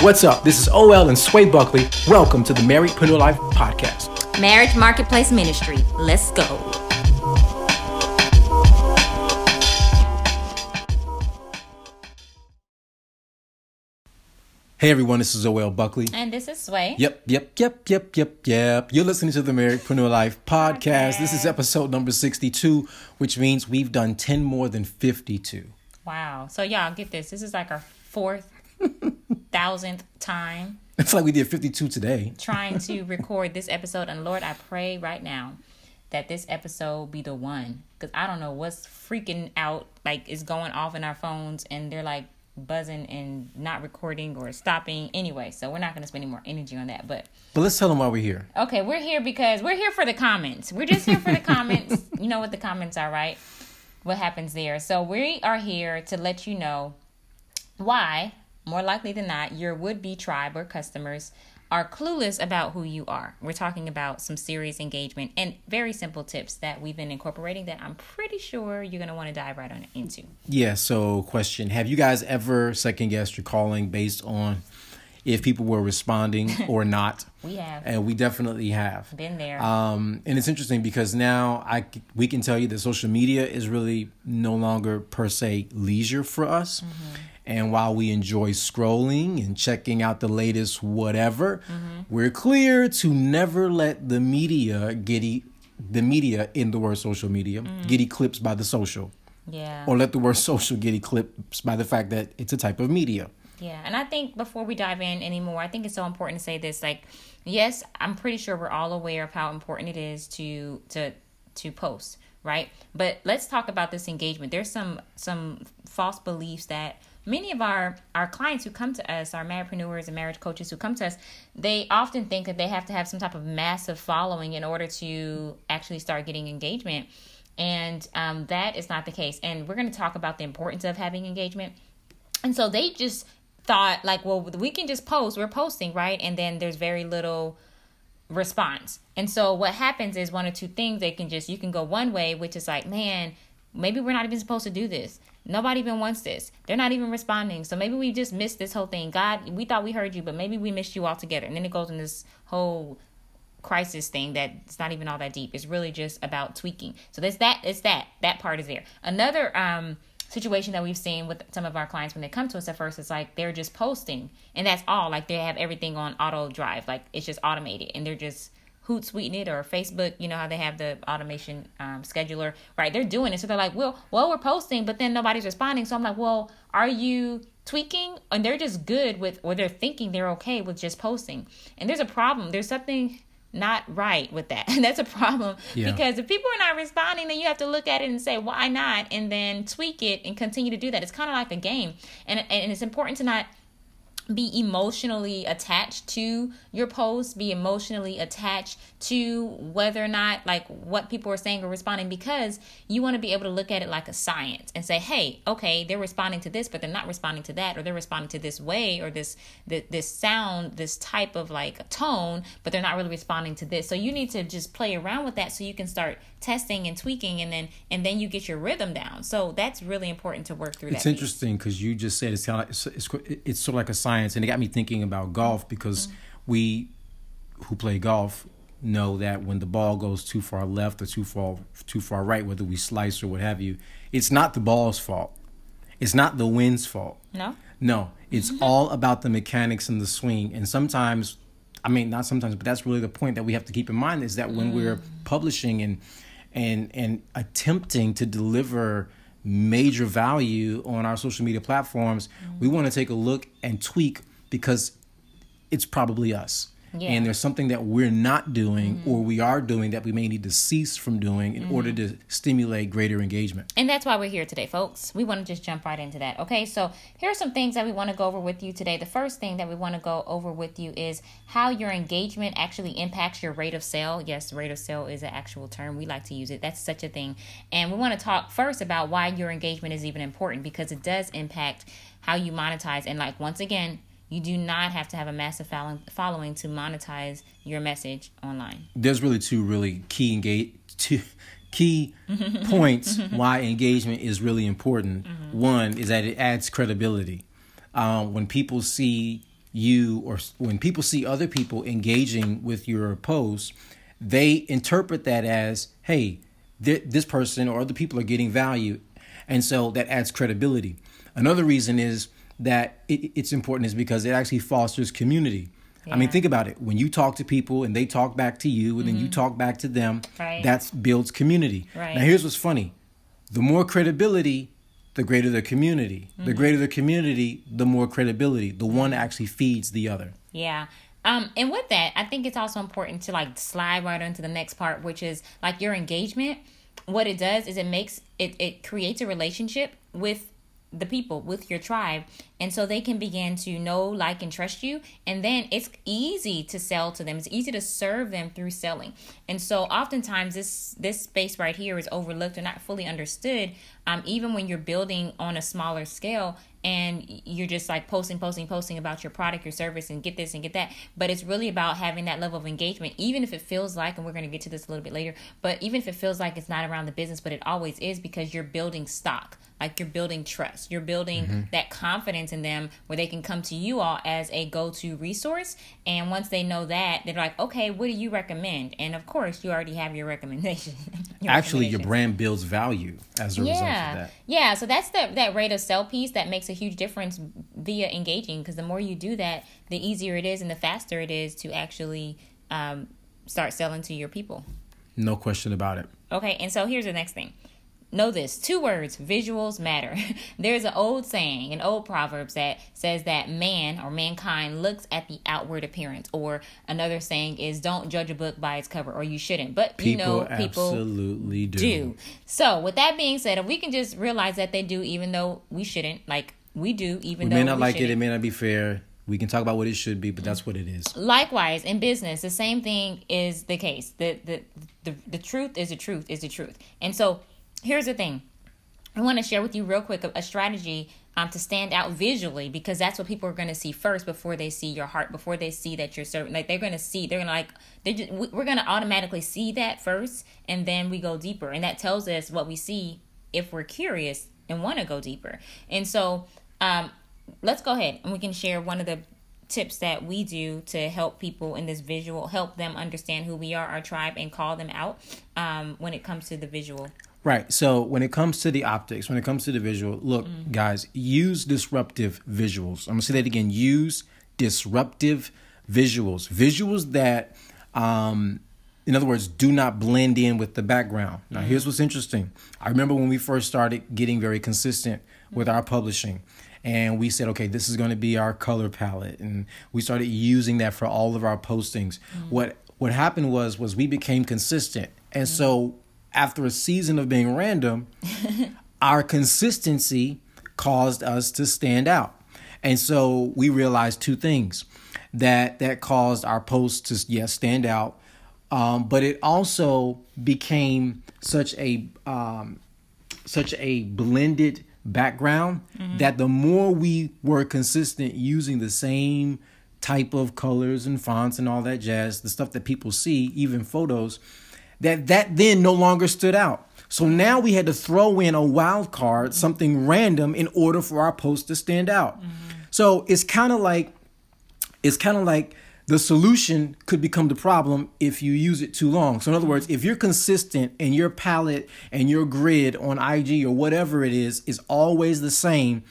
What's up? This is OL and Sway Buckley. Welcome to the Marriedpreneur Life Podcast. Marriage Marketplace Ministry. Let's go. Hey everyone, this is OL Buckley. And this is Sway. Yep, yep, yep, yep, yep, yep. You're listening to the Marriedpreneur Life podcast. This is episode number 62, which means we've done 10 more than 52. Wow. So y'all get this. This is like our fourth thousandth time It's like we did 52 today. trying to record this episode. And Lord, I pray right now that this episode be the one. Because I don't know what's freaking out, like is going off in our phones and they're like buzzing and not recording or stopping anyway. So we're not going to spend any more energy on that. But But let's tell them why we're here. okay, we're here because we're here for the comments. We're just here for the comments. You know what the comments are, right? What happens there. So we are here to let you know why, more likely than not, your would be tribe or customers are clueless about who you are. We're talking about some serious engagement and very simple tips that we've been incorporating that I'm pretty sure you're going to want to dive right on into. Yeah, so question Have you guys ever second guessed your calling based on if people were responding or not? We have And we definitely have. been there. Um, and it's interesting because now I we can tell you that social media is really no longer per se leisure for us. And while we enjoy scrolling and checking out the latest whatever, we're clear to never let the media get e- the media in the word social media mm. get eclipsed by the social, yeah. or let the word social get eclipsed by the fact that it's a type of media. Yeah, and I think before we dive in anymore, I think it's so important to say this. Like, yes, I'm pretty sure we're all aware of how important it is to to to post, right? But let's talk about this engagement. There's some some false beliefs that many of our our clients who come to us, our marriagepreneurs and marriage coaches who come to us, they often think that they have to have some type of massive following in order to actually start getting engagement. And um, that is not the case. And we're going to talk about the importance of having engagement. And so they just thought like, well, we can just post. We're posting, right? And then there's very little response. And so what happens is one or two things. They can just you can go one way, which is like, man, maybe we're not even supposed to do this. Nobody even wants this. They're not even responding. So maybe we just missed this whole thing. God, we thought we heard you, but maybe we missed you altogether. And then it goes in this whole crisis thing that it's not even all that deep. It's really just about tweaking. So there's that. It's that. That part is there. Another um situation that we've seen with some of our clients when they come to us at first is like they're just posting and that's all like they have everything on auto drive like it's just automated and they're just hootsuite it or facebook you know how they have the automation um, scheduler right? They're doing it. So they're like well well we're posting but then nobody's responding. So i'm like well are you tweaking? And they're just good with or they're thinking they're okay with just posting. And there's a problem. There's something not right with that. And that's a problem. Yeah. because if people are not responding, then you have to look at it and say why not, and then tweak it and continue to do that. It's kind of like a game, and and it's important to not be emotionally attached to your post be emotionally attached to whether or not like what people are saying or responding because you want to be able to look at it like a science and say hey okay they're responding to this but they're not responding to that or they're responding to this way or this this, this sound this type of like tone but they're not really responding to this. So you need to just play around with that so you can start testing and tweaking and then and then you get your rhythm down. So that's really important to work through It's that interesting because you just said it's kind of like, it's, it's it's sort of like a science, and it got me thinking about golf mm-hmm. because we who play golf know that when the ball goes too far left or too far too far right, whether we slice or what have you, it's not the ball's fault. It's not the wind's fault. no No, it's mm-hmm. all about the mechanics and the swing. And sometimes, I mean, not sometimes, but that's really the point that we have to keep in mind is that when we're mm. publishing and and and attempting to deliver major value on our social media platforms, we want to take a look and tweak because it's probably us. Yeah. and there's something that we're not doing mm-hmm. or we are doing that we may need to cease from doing in order mm-hmm. to stimulate greater engagement. And that's why we're here today, folks. We want to just jump right into that. Okay, so here are some things that we want to go over with you today. The first thing that we want to go over with you is how your engagement actually impacts your rate of sale. Yes, rate of sale is an actual term. We like to use it. That's such a thing. And we want to talk first about why your engagement is even important because it does impact how you monetize. And like once again, you do not have to have a massive following to monetize your message online. There's really two really key engage two key points why engagement is really important. One is that it adds credibility. Um, when people see you or when people see other people engaging with your post, they interpret that as, "Hey, th- this person or other people are getting value," and so that adds credibility. Another reason is that it, it's important is because it actually fosters community. I mean, think about it. When you talk to people and they talk back to you, and then you mm-hmm. talk back to them, Right. that builds community. Right. Now, here's what's funny: the more credibility, the greater the community. The mm-hmm. greater the community, the more credibility. The one mm-hmm. actually feeds the other. Yeah. Um, and with that, I think it's also important to like slide right onto the next part, which is like your engagement. What it does is it makes it it creates a relationship with the people with your tribe. And so they can begin to know like and trust you. And then it's easy to sell to them. It's easy to serve them through selling. And so oftentimes this this space right here is overlooked or not fully understood um, even when you're building on a smaller scale and you're just like posting posting posting about your product your service and get this and get that. But it's really about having that level of engagement even if it feels like and we're going to get to this a little bit later but even if it feels like it's not around the business but it always is because you're building stock like you're building trust. You're building that confidence in them where they can come to you all as a go-to resource. And once they know that they're like okay what do you recommend? And of course you already have your recommendation. Your Actually, your brand builds value as a result of yeah. that. yeah so that's that that rate of sell piece that makes a huge difference via engaging because the more you do that the easier it is and the faster it is to actually um, start selling to your people. No question about it. Okay, and so here's the next thing. Know this two words visuals matter. There's an old saying, an old proverb that says that man or mankind looks at the outward appearance, or another saying is don't judge a book by its cover, or you shouldn't. But you know, people absolutely do. do. So, with that being said, if we can just realize that they do, even though we shouldn't, like we do, even though We though may not like it. shouldn't. It may not be fair. We can talk about what it should be, but that's what it is. Likewise, in business, the same thing is the case. The the the, the truth is the truth is the truth. And so, here's the thing. I want to share with you real quick a, strategy um, to stand out visually because that's what people are going to see first before they see your heart, before they see that you're serving. Like they're going to see, they're going to like, they just, we- we're going to automatically see that first, and then we go deeper, and that tells us what we see if we're curious and want to go deeper. And so, um, let's go ahead and we can share one of the tips that we do to help people in this visual, help them understand who we are, our tribe, and call them out um, when it comes to the visual. Right. So when it comes to the optics, when it comes to the visual, look, mm-hmm. guys, use disruptive visuals. I'm gonna say that again. Use disruptive visuals. Visuals that, um, in other words, do not blend in with the background. Now, mm-hmm. here's what's interesting. I remember when we first started getting very consistent mm-hmm. with our publishing. And we said, okay, this is going to be our color palette, and we started using that for all of our postings. What what happened was was we became consistent, and so after a season of being random, our consistency caused us to stand out. And so we realized two things that that caused our posts to yes stand out, um, but it also became such a um, such a blended background that the more we were consistent using the same type of colors and fonts and all that jazz, the stuff that people see, even photos, that that then no longer stood out. So now we had to throw in a wild card, something random, in order for our post to stand out. Mm-hmm. So it's kind of like it's kind of like the solution could become the problem if you use it too long. So in other words, if you're consistent and your palette and your grid on IG or whatever it is is always the same,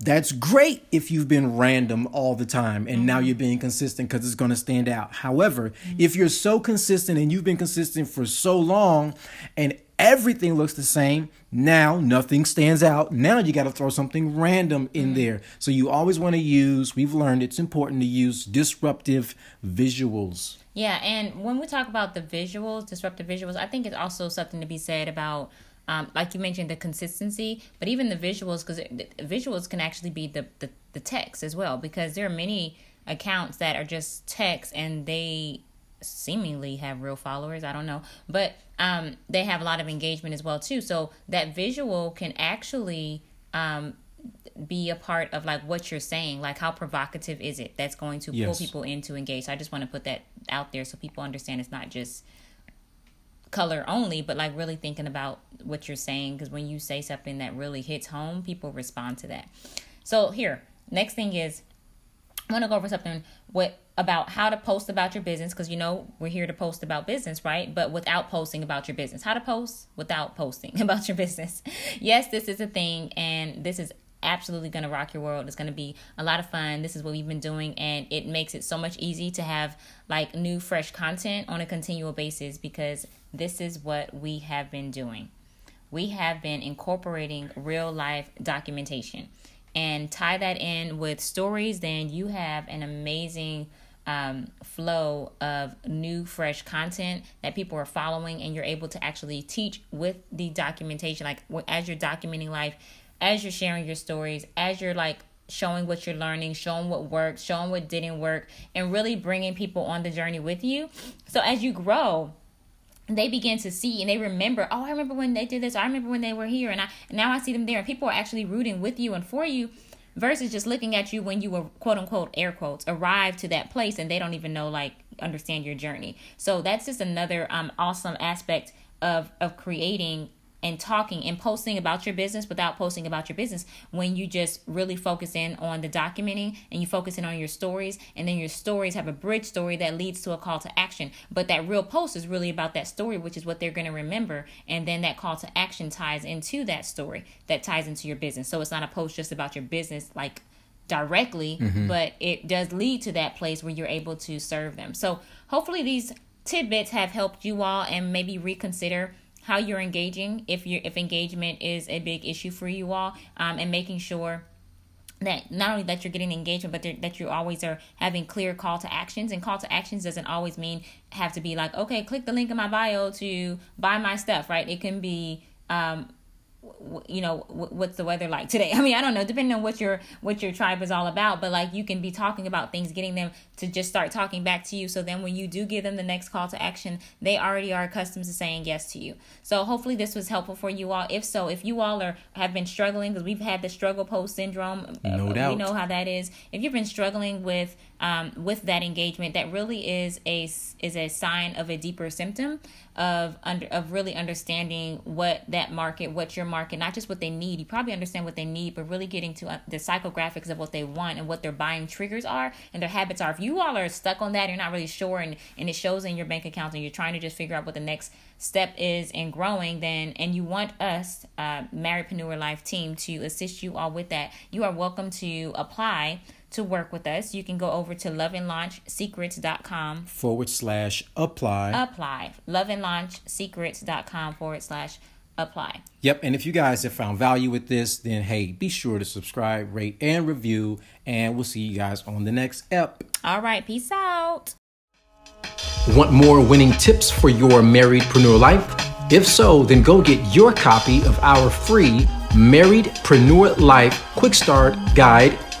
that's great if you've been random all the time and now you're being consistent because it's going to stand out. However, if you're so consistent and you've been consistent for so long and everything looks the same. Now nothing stands out. Now you got to throw something random in mm-hmm. there. So you always want to use, we've learned it's important to use disruptive visuals. Yeah, and when we talk about the visuals, disruptive visuals, I think it's also something to be said about um, like you mentioned the consistency but even the visuals because visuals can actually be the, the the text as well because there are many accounts that are just text and they seemingly have real followers i don't know but um, they have a lot of engagement as well too so that visual can actually um, be a part of like what you're saying like how provocative is it that's going to yes. pull people in to engage so i just want to put that out there so people understand it's not just color only but like really thinking about what you're saying because when you say something that really hits home people respond to that so here next thing is I want to go over something what about how to post about your business because you know we're here to post about business, right? But without posting about your business. How to post without posting about your business. Yes, this is a thing and this is absolutely going to rock your world. It's going to be a lot of fun. This is what we've been doing and it makes it so much easy to have like new fresh content on a continual basis because this is what we have been doing. We have been incorporating real life documentation and tie that in with stories, then you have an amazing um, flow of new, fresh content that people are following, and you're able to actually teach with the documentation. Like as you're documenting life, as you're sharing your stories, as you're like showing what you're learning, showing what worked, showing what didn't work, and really bringing people on the journey with you. So as you grow, they begin to see and they remember, oh, I remember when they did this. I remember when they were here, and I and now I see them there. And people are actually rooting with you and for you, versus just looking at you when you were quote unquote air quotes arrive to that place and they don't even know like understand your journey. So that's just another um awesome aspect of of creating and talking and posting about your business without posting about your business. When you just really focus in on the documenting and you focus in on your stories and then your stories have a bridge story that leads to a call to action. But that real post is really about that story which is what they're going to remember. And then that call to action ties into that story that ties into your business. So it's not a post just about your business like directly mm-hmm. but it does lead to that place where you're able to serve them. So hopefully these tidbits have helped you all and maybe reconsider how you're engaging if you if engagement is a big issue for you all um, and making sure that not only that you're getting engagement but that you always are having clear call to actions. And call to actions doesn't always mean have to be like okay click the link in my bio to buy my stuff right? It can be um, you know what's the weather like today? I mean i don't know depending on what your what your tribe is all about but like you can be talking about things getting them to just start talking back to you. So then when you do give them the next call to action they already are accustomed to saying yes to you. So hopefully this was helpful for you all. If so if you all are have been struggling because we've had the struggle post syndrome no uh, doubt. we know how that is. If you've been struggling with um, with that engagement that really is a is a sign of a deeper symptom of under of really understanding what that market what your market not just what they need you probably understand what they need but really getting to uh, the psychographics of what they want and what their buying triggers are and their habits are. If you all are stuck on that you're not really sure and and it shows in your bank account and you're trying to just figure out what the next step is in growing then and you want us uh marriedpreneur life team to assist you all with that you are welcome to apply to work with us, you can go over to loveandlaunchsecrets.com forward slash apply. Apply. Loveandlaunchsecrets.com forward slash apply. Yep. And if you guys have found value with this, then hey, be sure to subscribe, rate, and review. And we'll see you guys on the next ep. All right. Peace out. Want more winning tips for your married marriedpreneur life? If so, then go get your copy of our free Married Marriedpreneur Life Quick Start Guide